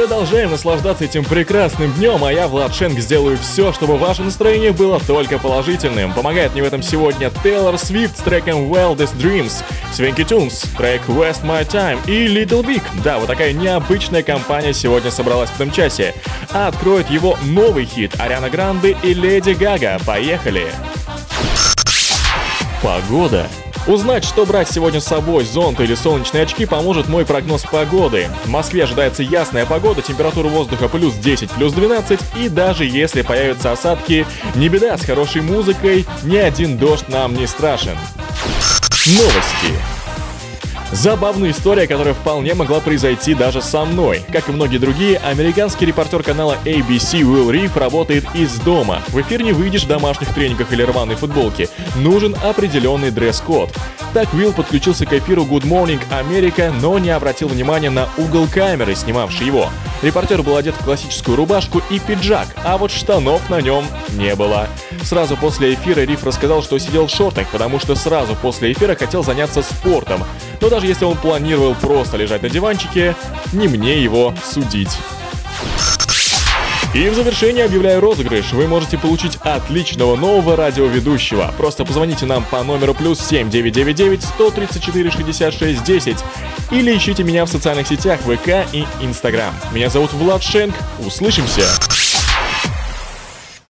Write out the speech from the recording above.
Продолжаем наслаждаться этим прекрасным днем, а я, Влад Шенк, сделаю все, чтобы ваше настроение было только положительным. Помогает мне в этом сегодня Тейлор Свифт с треком Wildest Dreams, Свинки Тунс, трек West My Time и Little Big. Да, вот такая необычная компания сегодня собралась в этом часе. А откроет его новый хит Ариана Гранде и Леди Гага. Поехали! Погода. Узнать, что брать сегодня с собой, зонт или солнечные очки, поможет мой прогноз погоды. В Москве ожидается ясная погода, температура воздуха плюс 10, плюс 12, и даже если появятся осадки, не беда, с хорошей музыкой ни один дождь нам не страшен. Новости. Забавная история, которая вполне могла произойти даже со мной. Как и многие другие, американский репортер канала ABC Уилл Риф работает из дома. В эфир не выйдешь в домашних трениках или рваной футболке. Нужен определенный дресс-код. Так Уилл подключился к эфиру Good Morning America, но не обратил внимания на угол камеры, снимавший его. Репортер был одет в классическую рубашку и пиджак, а вот штанов на нем не было. Сразу после эфира Риф рассказал, что сидел в шортах, потому что сразу после эфира хотел заняться спортом. Но даже если он планировал просто лежать на диванчике, не мне его судить. И в завершение объявляю розыгрыш. Вы можете получить отличного нового радиоведущего. Просто позвоните нам по номеру плюс 7999 134 66 10 или ищите меня в социальных сетях ВК и Инстаграм. Меня зовут Влад Шенк. Услышимся!